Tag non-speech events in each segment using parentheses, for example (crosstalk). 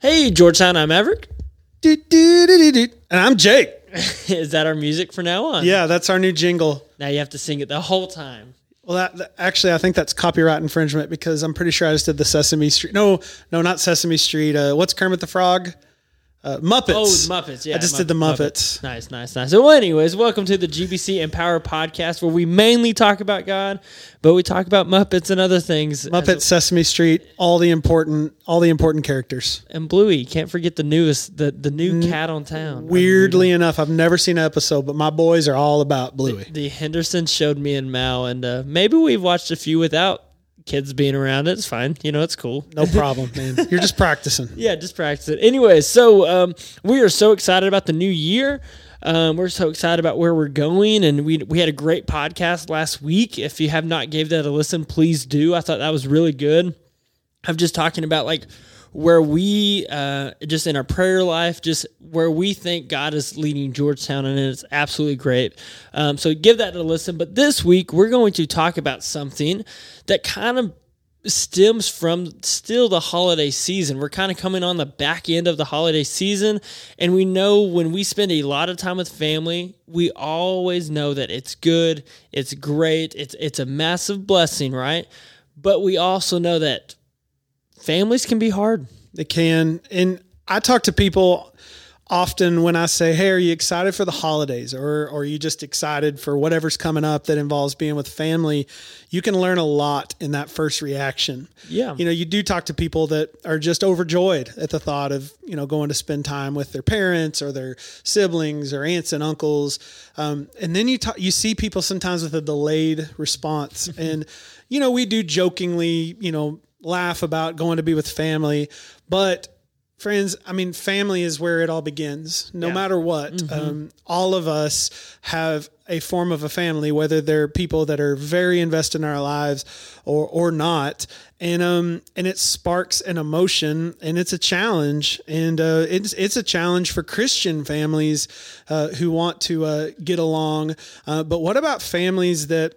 Hey, Georgetown, I'm do. And I'm Jake. (laughs) Is that our music for now on? Yeah, that's our new jingle. Now you have to sing it the whole time. Well, that, that- actually, I think that's copyright infringement because I'm pretty sure I just did the Sesame Street. No, no, not Sesame Street. Uh, what's Kermit the Frog? Uh, Muppets. Oh, Muppets. Yeah, I just did the Muppets. Nice, nice, nice. So, well, anyways, welcome to the GBC Empower podcast, where we mainly talk about God, but we talk about Muppets and other things. Muppets, Sesame Street, all the important, all the important characters. and Bluey. Can't forget the newest, the the new cat on town. Weirdly enough, I've never seen an episode, but my boys are all about Bluey. the Henderson showed me and Mal, and uh, maybe we've watched a few without kids being around. it. It's fine. You know, it's cool. No problem, man. (laughs) You're just practicing. Yeah, just practice it. Anyways, so um, we are so excited about the new year. Um, we're so excited about where we're going, and we we had a great podcast last week. If you have not gave that a listen, please do. I thought that was really good. I'm just talking about like where we uh, just in our prayer life, just where we think God is leading Georgetown, and it's absolutely great. Um, so give that a listen. But this week we're going to talk about something that kind of stems from still the holiday season. We're kind of coming on the back end of the holiday season, and we know when we spend a lot of time with family, we always know that it's good, it's great, it's it's a massive blessing, right? But we also know that families can be hard. They can. And I talk to people often when I say, Hey, are you excited for the holidays? Or, or are you just excited for whatever's coming up that involves being with family? You can learn a lot in that first reaction. Yeah. You know, you do talk to people that are just overjoyed at the thought of, you know, going to spend time with their parents or their siblings or aunts and uncles. Um, and then you talk, you see people sometimes with a delayed response. (laughs) and, you know, we do jokingly, you know, laugh about going to be with family, but friends i mean family is where it all begins no Yeah. matter what. Um, all of us have a form of a family whether they're people that are very invested in our lives or or not. And um and it sparks an emotion and it's a challenge. And uh, it's it's a challenge for christian families uh, who want to uh, get along. Uh, but what about families that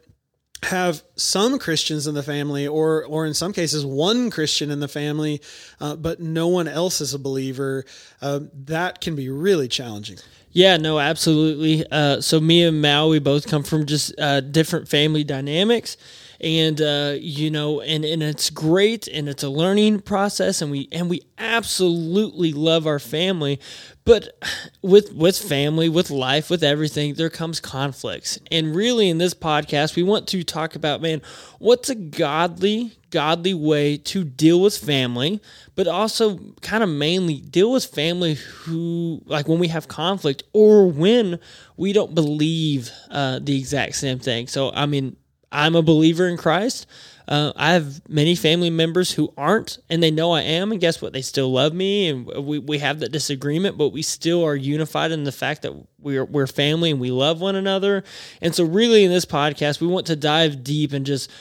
have some Christians in the family, or or in some cases one Christian in the family, uh, but no one else is a believer. Uh, that can be really challenging. Yeah, no, absolutely. Uh, so me and Mal, we both come from just uh, different family dynamics, and uh, you know, and and it's great, and it's a learning process, and we and we absolutely love our family, but with with family, with life, with everything, there comes conflicts, and really, in this podcast, we want to talk about man, what's a godly godly way to deal with family, but also kind of mainly deal with family who, like when we have conflict or when we don't believe uh, the exact same thing. So, I mean, I'm a believer in Christ. Uh, I have many family members who aren't, and they know I am. And guess what? They still love me, and we, we have that disagreement, but we still are unified in the fact that we're we're family and we love one another. And so, really, in this podcast, we want to dive deep and just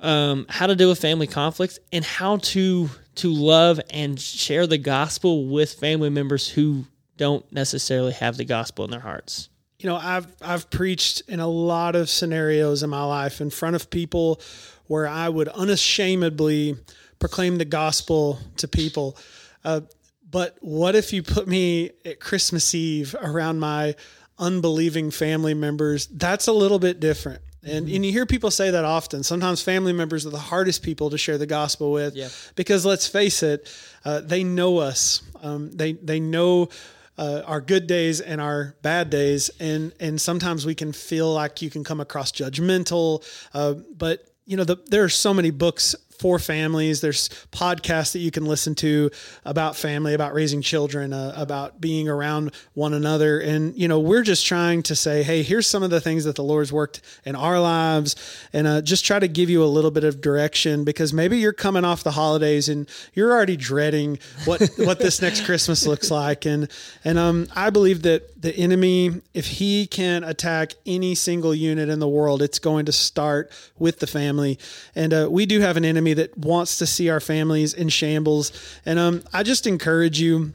um, how to deal with family conflicts and how to to love and share the gospel with family members who don't necessarily have the gospel in their hearts. You know, I've I've preached in a lot of scenarios in my life in front of people where I would unashamedly proclaim the gospel to people. Uh, but what if you put me at Christmas Eve around my unbelieving family members? That's a little bit different. And, and you hear people say that often. Sometimes family members are the hardest people to share the gospel with Yeah. because let's face it, uh, they know us. Um, they they know uh, our good days and our bad days, and and sometimes we can feel like you can come across judgmental. Uh, but you know, the, there are so many books for families. There's podcasts that you can listen to about family, about raising children, uh, about being around one another. And, you know, we're just trying to say, hey, here's some of the things that the Lord's worked in our lives and uh, just try to give you a little bit of direction because maybe you're coming off the holidays and you're already dreading what, (laughs) what this next Christmas looks like. And, and um, I believe that the enemy, if he can attack any single unit in the world, it's going to start with the family. And uh, we do have an enemy that wants to see our families in shambles. And um, I just encourage you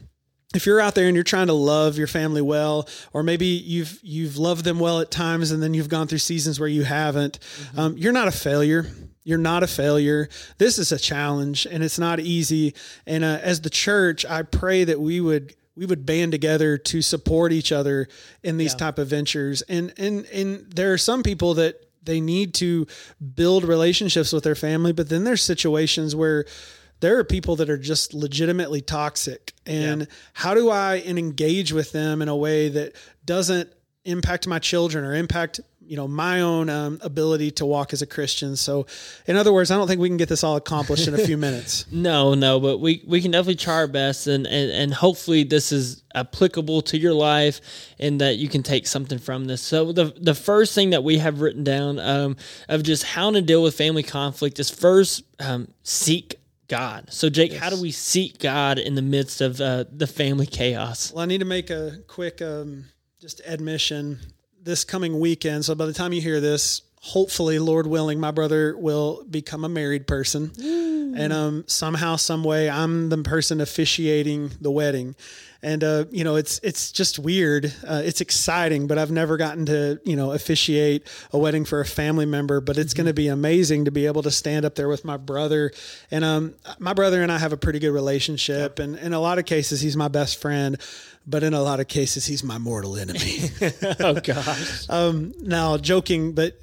if you're out there and you're trying to love your family well, or maybe you've you've loved them well at times, and then you've gone through seasons where you haven't, um, you're not a failure. You're not a failure. This is a challenge, and it's not easy. And uh, as the church, I pray that we would we would band together to support each other in these yeah. type of ventures. And and and there are some people that they need to build relationships with their family, but then there's situations where there are people that are just legitimately toxic and yeah. how do i engage with them in a way that doesn't impact my children or impact you know my own um, ability to walk as a Christian. So, in other words, I don't think we can get this all accomplished in a few (laughs) minutes. no, no, but we we can definitely try our best, and, and and hopefully this is applicable to your life, and that you can take something from this. So the the first thing that we have written down um, of just how to deal with family conflict is first um, seek God. So, Jake, yes. how do we seek God in the midst of uh, the family chaos? Well, I need to make a quick um, just admission this coming weekend. So by the time you hear this, hopefully, Lord willing, my brother will become a married person. Mm. And um, somehow, some way, I'm the person officiating the wedding. And uh, you know, it's it's just weird. Uh, it's exciting, but I've never gotten to you know officiate a wedding for a family member. But it's mm-hmm. going to be amazing to be able to stand up there with my brother. And um, my brother and I have a pretty good relationship, and in a lot of cases, he's my best friend but in a lot of cases, he's my mortal enemy. (laughs) oh gosh. (laughs) Um, now, joking, but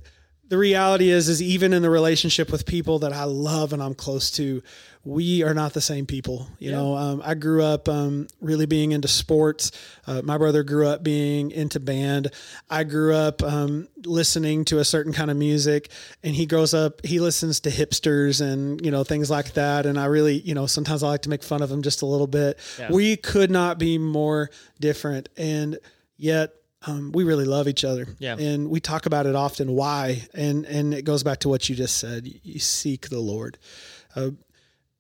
the reality is, is even in the relationship with people that I love and I'm close to, we are not the same people. You yeah. know, um, I grew up um, really being into sports. Uh, my brother grew up being into band. I grew up um, listening to a certain kind of music, and he grows up. He listens to hipsters and you know things like that. And I really, you know, sometimes I like to make fun of him just a little bit. Yeah. We could not be more different, and yet um, we really love each other. Yeah. And we talk about it often why. And and it goes back to what you just said. You, you seek the Lord. Uh,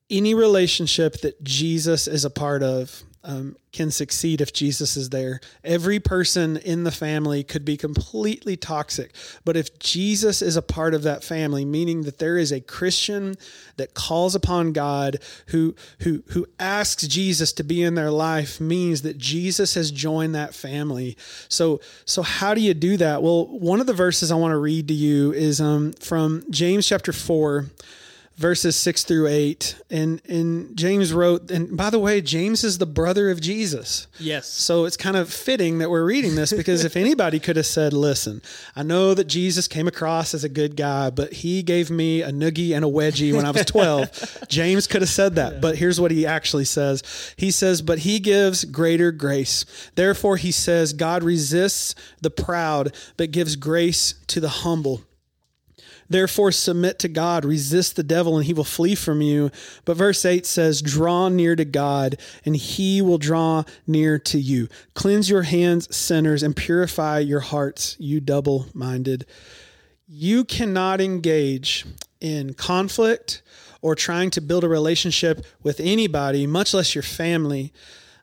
any relationship that Jesus is a part of um, can succeed if Jesus is there. Every person in the family could be completely toxic, but if Jesus is a part of that family, meaning that there is a Christian that calls upon God who who who asks Jesus to be in their life, means that Jesus has joined that family. So so how do you do that? Well, one of the verses I want to read to you is um, from James chapter four verses six through eight. And and James wrote, and by the way, James is the brother of Jesus. Yes. So it's kind of fitting that we're reading this because if anybody could have said, Listen, I know that Jesus came across as a good guy, but he gave me a noogie and a wedgie when I was 12. (laughs) James could have said that. Yeah. But here's what he actually says. He says, But he gives greater grace. Therefore, he says, God resists the proud, but gives grace to the humble. Therefore, submit to God, resist the devil, and he will flee from you. But verse 8 says, Draw near to God, and he will draw near to you. Cleanse your hands, sinners, and purify your hearts, you double minded. You cannot engage in conflict or trying to build a relationship with anybody, much less your family,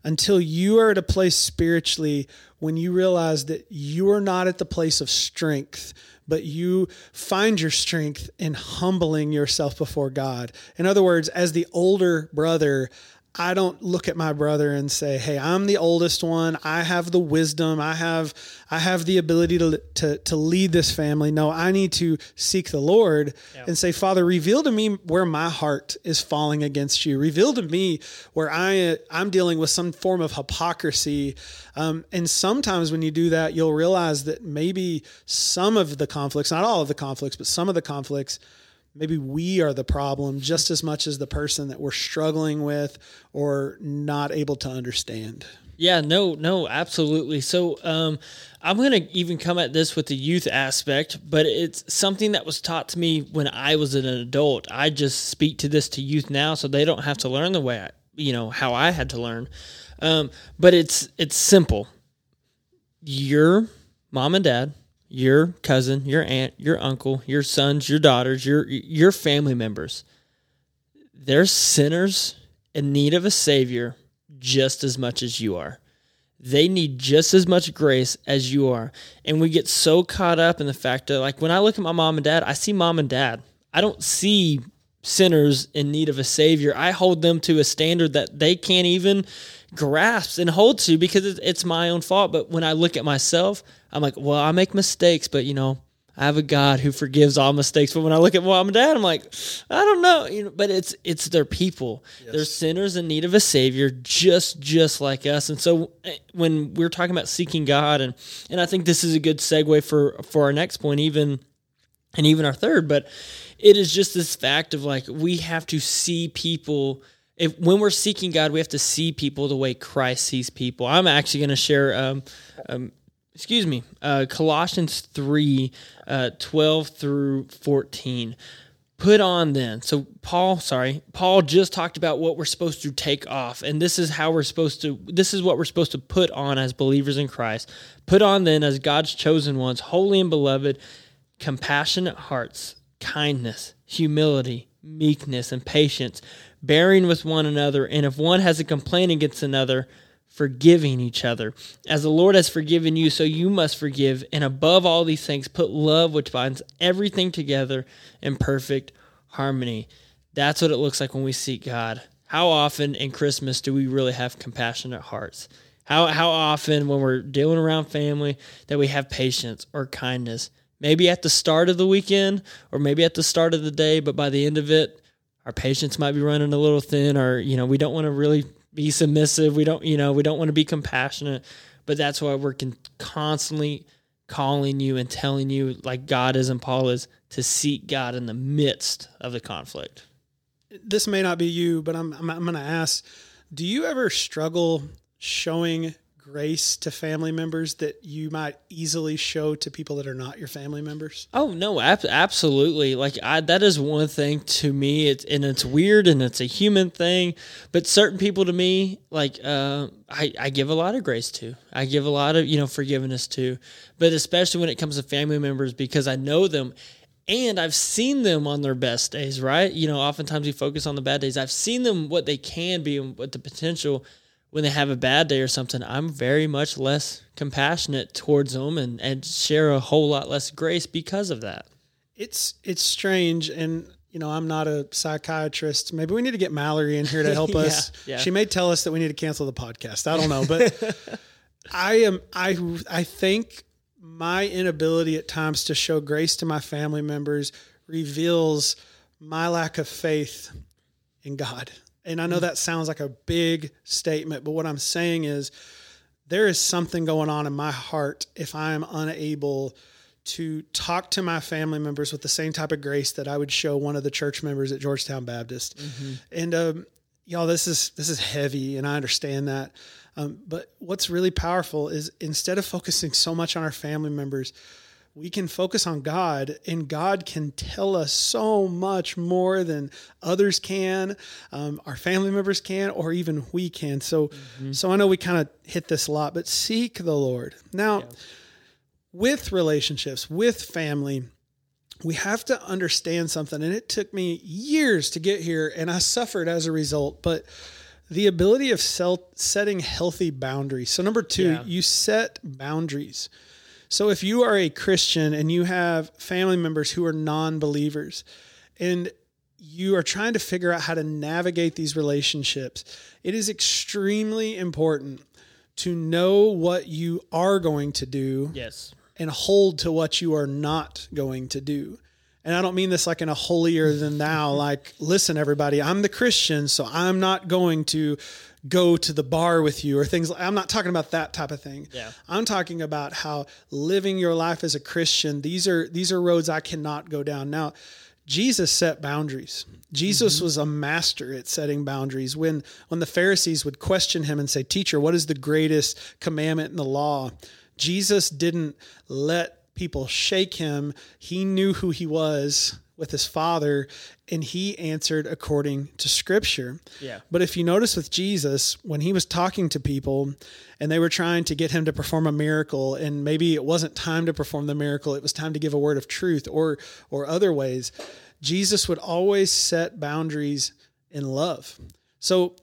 until you are at a place spiritually when you realize that you are not at the place of strength but you find your strength in humbling yourself before God. In other words, as the older brother, I don't look at my brother and say, "Hey, I'm the oldest one. I have the wisdom. I have I have the ability to to, to lead this family." No, I need to seek the Lord yeah. and say, "Father, reveal to me where my heart is falling against you. Reveal to me where I I'm dealing with some form of hypocrisy." Um, and sometimes when you do that, you'll realize that maybe some of the conflicts, not all of the conflicts, but some of the conflicts maybe we are the problem just as much as the person that we're struggling with or not able to understand. Yeah, no, no, absolutely. So, um, I'm going to even come at this with the youth aspect, but it's something that was taught to me when I was an adult. I just speak to this to youth now, so they don't have to learn the way I, you know, how I had to learn. Um, but it's it's simple. Your mom and dad your cousin, your aunt, your uncle, your sons, your daughters, your your family members. They're sinners in need of a savior just as much as you are. They need just as much grace as you are. And we get so caught up in the fact that like when I look at my mom and dad, I see mom and dad. I don't see sinners in need of a savior. I hold them to a standard that they can't even grasp and hold to because it's my own fault. But when I look at myself, I'm like, well, I make mistakes, but you know, I have a God who forgives all mistakes. But when I look at mom and dad, I'm like, I don't know, you know. But it's it's their people. Yes. They're sinners in need of a savior, just just like us. And so eh, when we're talking about seeking God, and and I think this is a good segue for for our next point, even and even our third. But it is just this fact of like we have to see people. If, when we're seeking God, we have to see people the way Christ sees people. I'm actually going to share um, um, excuse me, uh, Colossians 3 uh, 12 through 14. Put on then. So, Paul, sorry, Paul just talked about what we're supposed to take off. And this is how we're supposed to, this is what we're supposed to put on as believers in Christ. Put on then as God's chosen ones, holy and beloved, compassionate hearts, kindness, humility, meekness, and patience, bearing with one another. And if one has a complaint against another, forgiving each other. As the Lord has forgiven you, so you must forgive. And above all these things, put love, which binds everything together in perfect harmony. That's what it looks like when we seek God. How often in Christmas do we really have compassionate hearts? How, how often when we're dealing around family that we have patience or kindness? Maybe at the start of the weekend or maybe at the start of the day, but by the end of it, our patience might be running a little thin or, you know, we don't want to really be submissive. We don't, you know, we don't want to be compassionate, but that's why we're con- constantly calling you and telling you, like God is and Paul is, to seek God in the midst of the conflict. This may not be you, but I'm, I'm, I'm going to ask do you ever struggle showing grace to family members that you might easily show to people that are not your family members? Oh no, ab- absolutely. Like I, that is one thing to me. It's and it's weird and it's a human thing, but certain people to me, like uh, I, I give a lot of grace to. I give a lot of you know forgiveness to, but especially when it comes to family members because I know them and I've seen them on their best days, right? You know, oftentimes we focus on the bad days. I've seen them what they can be and what the potential when they have a bad day or something, I'm very much less compassionate towards them and, and share a whole lot less grace because of that. It's it's strange and you know, I'm not a psychiatrist. Maybe we need to get Mallory in here to help (laughs) yeah, us. Yeah. She may tell us that we need to cancel the podcast. I don't know, but (laughs) I am I I think my inability at times to show grace to my family members reveals my lack of faith in God. And I know that sounds like a big statement, but what I'm saying is there is something going on in my heart if I am unable to talk to my family members with the same type of grace that I would show one of the church members at Georgetown Baptist. Mm-hmm. And um, y'all, this is this is heavy, and I understand that. Um, but what's really powerful is instead of focusing so much on our family members, we can focus on God, and God can tell us so much more than others can, um, our family members can, or even we can. So, mm-hmm. so I know we kind of hit this a lot, but seek the Lord now. Yeah. With relationships, with family, we have to understand something, and it took me years to get here, and I suffered as a result. But the ability of self, setting healthy boundaries. So, number two, yeah. you set boundaries. So if you are a Christian and you have family members who are non believers and you are trying to figure out how to navigate these relationships, it is extremely important to know what you are going to do. Yes. And hold to what you are not going to do. And I don't mean this like in a holier than thou, like, listen, everybody, I'm the Christian, so I'm not going to go to the bar with you or things I'm not talking about that type of thing. Yeah. I'm talking about how living your life as a Christian, these are these are roads I cannot go down. Now, Jesus set boundaries. Jesus mm-hmm. was a master at setting boundaries. When when the Pharisees would question him and say, "Teacher, what is the greatest commandment in the law?" Jesus didn't let people shake him. He knew who he was with his father and he answered according to scripture. Yeah. But if you notice with Jesus, when he was talking to people and they were trying to get him to perform a miracle and maybe it wasn't time to perform the miracle, it was time to give a word of truth or or other ways, Jesus would always set boundaries in love. So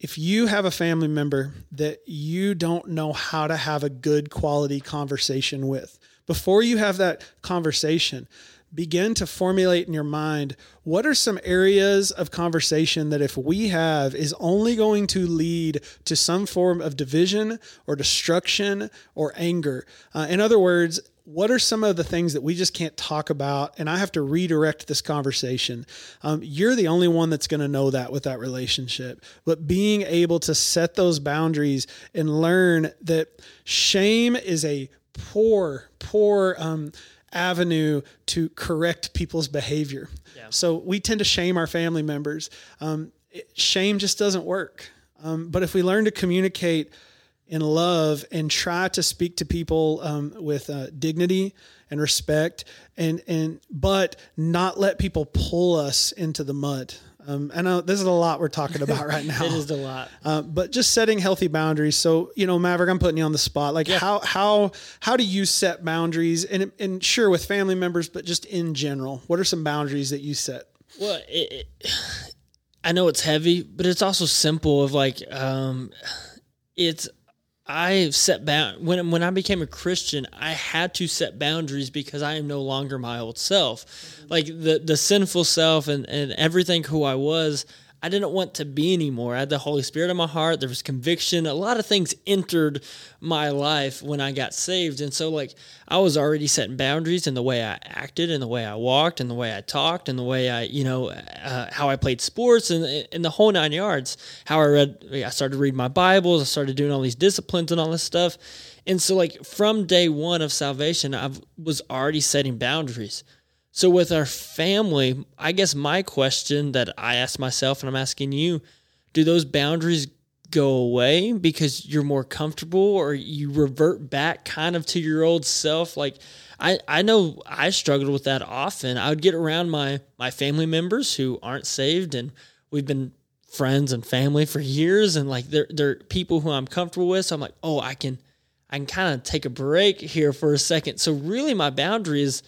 if you have a family member that you don't know how to have a good quality conversation with, before you have that conversation, begin to formulate in your mind what are some areas of conversation that if we have is only going to lead to some form of division or destruction or anger uh, in other words what are some of the things that we just can't talk about? And I have to redirect this conversation. Um, you're the only one that's going to know that with that relationship. But being able to set those boundaries and learn that shame is a poor, poor um, avenue to correct people's behavior. Yeah. So we tend to shame our family members. Um, it, shame just doesn't work. Um, but if we learn to communicate, in love and try to speak to people um, with uh, dignity and respect and and but not let people pull us into the mud um, I know this is a lot we're talking about right (laughs) now. it is a lot, uh, but just setting healthy boundaries. So you know, Maverick, I'm putting you on the spot. Like yeah. how how how do you set boundaries? And and sure with family members, but just in general, what are some boundaries that you set? Well, it, it, I know it's heavy, but it's also simple. Of like, um, it's I set bound when when I became a Christian, I had to set boundaries because I am no longer my old self. Mm-hmm. Like the the sinful self and and everything who I was, I didn't want to be anymore. I had the Holy Spirit in my heart. There was conviction. A lot of things entered my life when I got saved. And so, like, I was already setting boundaries in the way I acted, and the way I walked, and the way I talked, and the way I, you know, uh, how I played sports, and, and the whole nine yards. How I read, I started reading my Bibles, I started doing all these disciplines and all this stuff. And so, like, from day one of salvation, I was already setting boundaries. So, with our family, I guess my question that I ask myself and I'm asking you do those boundaries go away because you're more comfortable or you revert back kind of to your old self? Like, I, I know I struggled with that often. I would get around my, my family members who aren't saved and we've been friends and family for years and like they're, they're people who I'm comfortable with. So I'm like, oh, I can, I can kind of take a break here for a second. So really my boundary is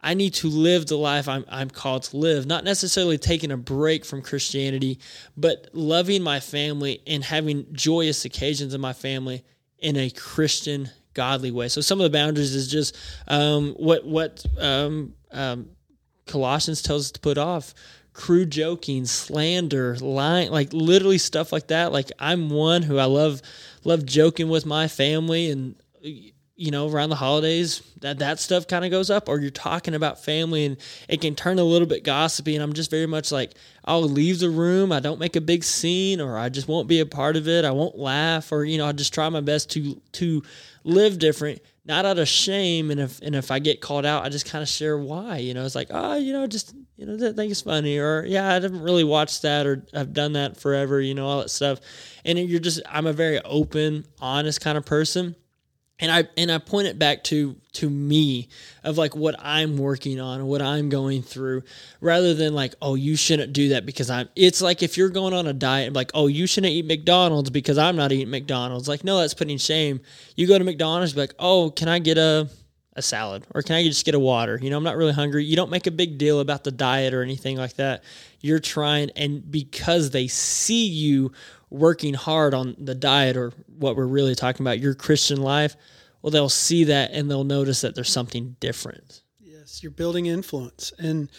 I need to live the life I'm, I'm called to live, not necessarily taking a break from Christianity, but loving my family and having joyous occasions in my family in a Christian, godly way. So some of the boundaries is just um, what what um, um, Colossians tells us to put off crude joking, slander, lying, like literally stuff like that. Like I'm one who I love love joking with my family and you know, around the holidays, that that stuff kind of goes up, or you're talking about family and it can turn a little bit gossipy. And I'm just very much like, I'll leave the room. I don't make a big scene, or I just won't be a part of it. I won't laugh, or you know, I just try my best to to live different, not out of shame. And if and if I get called out, I just kind of share why. You know, it's like, oh, you know, just you know, that thing is funny, or yeah, I haven't really watched that, or I've done that forever. You know, all that stuff. And you're just, I'm a very open, honest kind of person and I and I point it back to to me of like what I'm working on, and what I'm going through, rather than like, oh, you shouldn't do that because I'm. It's like if you're going on a diet, like, oh, you shouldn't eat McDonald's because I'm not eating McDonald's. Like, no, that's putting shame. You go to McDonald's, be like, oh, can I get a a salad or can I just get a water? You know, I'm not really hungry. You don't make a big deal about the diet or anything like that. You're trying, and because they see you working hard on the diet or what we're really talking about, your Christian life, well, they'll see that and they'll notice that there's something different. Yes, you're building influence. And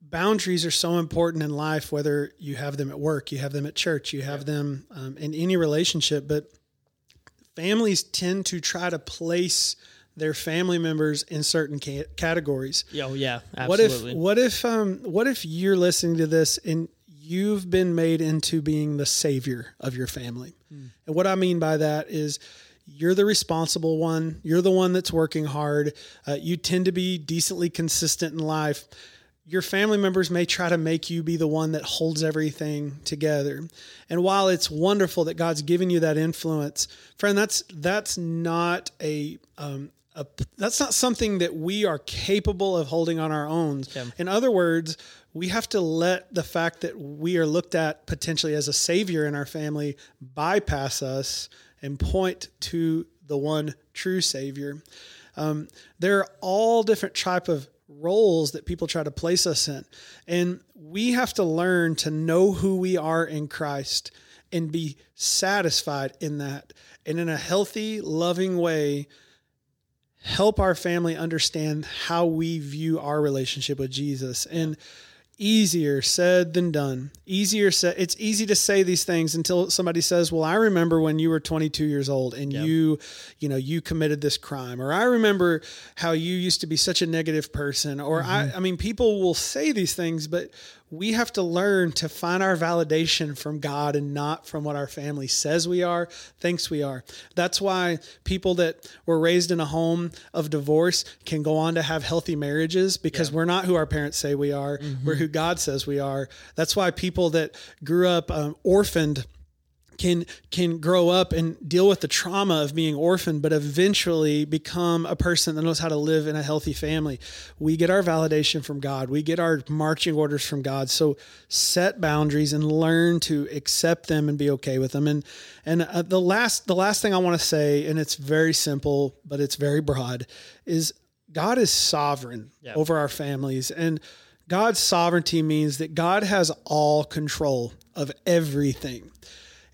boundaries are so important in life, whether you have them at work, you have them at church, you have yeah. them um, in any relationship. But families tend to try to place their family members in certain ca- categories. Oh yeah, absolutely. What if what if um, what if you're listening to this and you've been made into being the savior of your family. Mm. And what I mean by that is you're the responsible one, you're the one that's working hard, uh, you tend to be decently consistent in life. Your family members may try to make you be the one that holds everything together. And while it's wonderful that God's given you that influence, friend, that's that's not a um, a, that's not something that we are capable of holding on our own. Yeah. In other words, we have to let the fact that we are looked at potentially as a savior in our family bypass us and point to the one true savior. Um, there are all different type of roles that people try to place us in, and we have to learn to know who we are in Christ and be satisfied in that, and in a healthy, loving way help our family understand how we view our relationship with Jesus. And easier said than done. Easier said. It's easy to say these things until somebody says, "Well, I remember when you were 22 years old and yep. you, you know, you committed this crime," or "I remember how you used to be such a negative person," or mm-hmm. I, I mean, people will say these things, but we have to learn to find our validation from God and not from what our family says we are, thinks we are. That's why people that were raised in a home of divorce can go on to have healthy marriages because yeah. we're not who our parents say we are, mm-hmm. we're who God says we are. That's why people that grew up um, orphaned can can grow up and deal with the trauma of being orphaned but eventually become a person that knows how to live in a healthy family. We get our validation from god. We get our marching orders from god. So set boundaries and learn to accept them and be okay with them. And and uh, the last the last thing i want to say and it's very simple but it's very broad is god is sovereign yep. over our families. And god's sovereignty means that god has all control of everything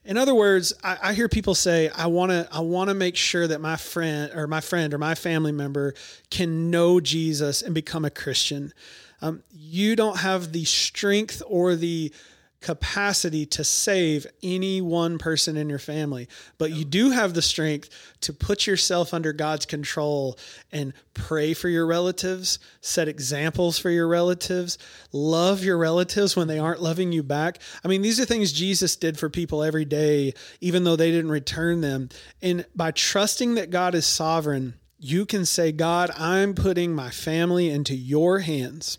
in other words, I, I hear people say, "I want to, I want to make sure that my friend or my friend or my family member can know Jesus and become a Christian." Um, you don't have the strength or the capacity to save any one person in your family, but you do have the strength to put yourself under God's control and pray for your relatives, set examples for your relatives, love your relatives when they aren't loving you back. I mean, these are things Jesus did for people every day, even though they didn't return them. And by trusting that God is sovereign, you can say, God, I'm putting my family into your hands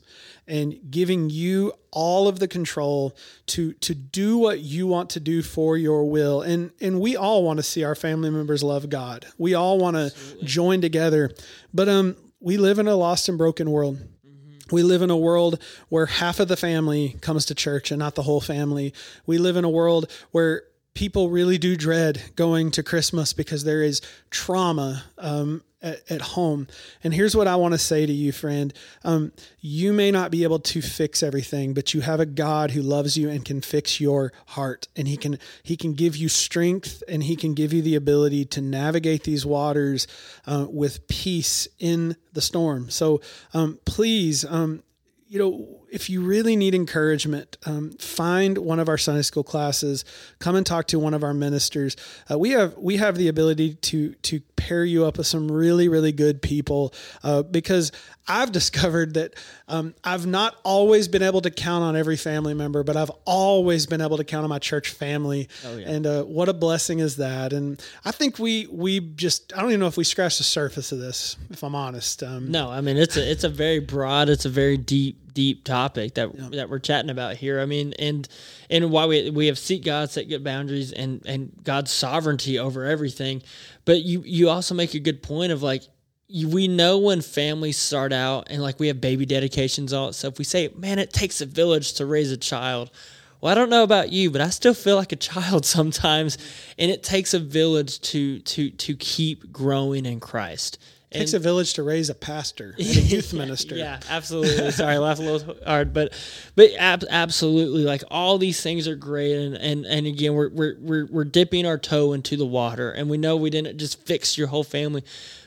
and giving you all of the control to to do what you want to do for your will. And and we all want to see our family members love God. We all want to join together. But um we live in a lost and broken world. Mm-hmm. we live in a world where half of the family comes to church and not the whole family. We live in a world where people really do dread going to Christmas because there is trauma um, at, at, home. And here's what I want to say to you, friend. Um, you may not be able to fix everything, but you have a God who loves you and can fix your heart. And he can he can give you strength and he can give you the ability to navigate these waters uh, with peace in the storm. So um, please, um, you know if you really need encouragement, um, find one of our Sunday school classes. Come and talk to one of our ministers. Uh, we have we have the ability to to pair you up with some really really good people uh, because I've (laughs) discovered that um, I've not always been able to count on every family member, but I've always been able to count on my church family. Oh, yeah. And uh, what a blessing is that! And I think we we just I don't even know if we scratched the surface of this, if I'm honest. Um, no, I mean it's a it's a very broad, it's a very deep deep topic that yeah. that we're chatting about here. I mean, and and why we we have seek God, set good boundaries, and and God's sovereignty over everything. But you you also make a good point of like we know when families start out and like we have baby dedications all that stuff. We say, man, it takes a village to raise a child. Well, I don't know about you, but I still feel like a child (laughs) sometimes, and it takes a village to to to keep growing in Christ. It takes a village to raise a pastor (laughs) and a youth minister. Yeah, absolutely. Sorry, I laughed a little hard, but but ab- absolutely, like all these things are great, and and and again, we're we're we're we're dipping our toe into the water, and we know we didn't just fix your whole family,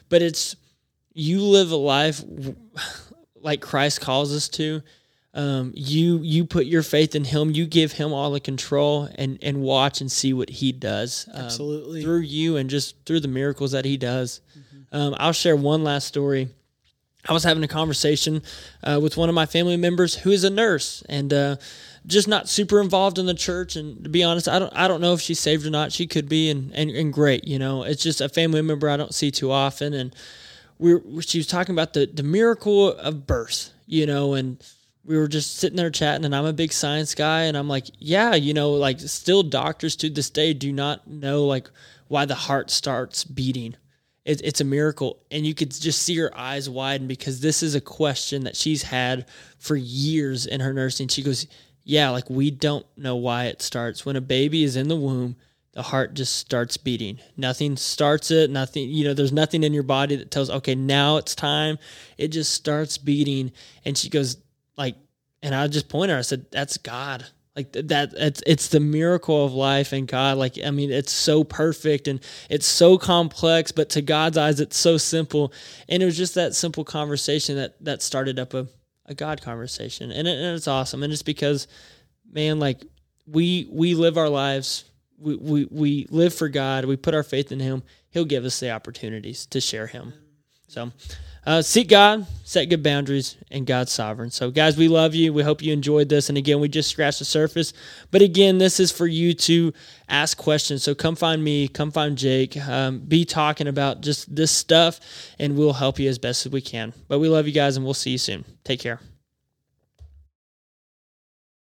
but it's you live a life (sighs) like Christ calls us to. Um, you you put your faith in Him. You give Him all the control, and and watch and see what He does. Um, Absolutely through you and just through the miracles that He does. Um, I'll share one last story. I was having a conversation uh, with one of my family members who is a nurse and uh, just not super involved in the church. And to be honest, I don't I don't know if she's saved or not. She could be, and and, and great. You know, it's just a family member I don't see too often. And we were, she was talking about the the miracle of birth. You know, and we were just sitting there chatting and I'm a big science guy and I'm like, yeah, you know, like still doctors to this day do not know like why the heart starts beating it, it's a miracle. And you could just see her eyes widen because this is a question that she's had for years in her nursing. She goes, Yeah, like we don't know why it starts. When a baby is in the womb, the heart just starts beating. Nothing starts it, nothing, you know, there's nothing in your body that tells, okay, now it's time. It just starts beating. And she goes, like, and I just pointed her, I said, That's God like that it's it's the miracle of life and god like i mean it's so perfect and it's so complex but to god's eyes it's so simple and it was just that simple conversation that that started up a, a God conversation, and, it, and it's awesome. And it's because, man, like we we live our lives, we, we we live for God, we put our faith in Him. He'll give us the opportunities to share Him. So. Uh, seek God, set good boundaries, and God's sovereign. So, guys, we love you. We hope you enjoyed this. And again, we just scratched the surface. But again, this is for you to ask questions. So, come find me, come find Jake, um, be talking about just this stuff, and we'll help you as best as we can. But we love you guys, and we'll see you soon. Take care.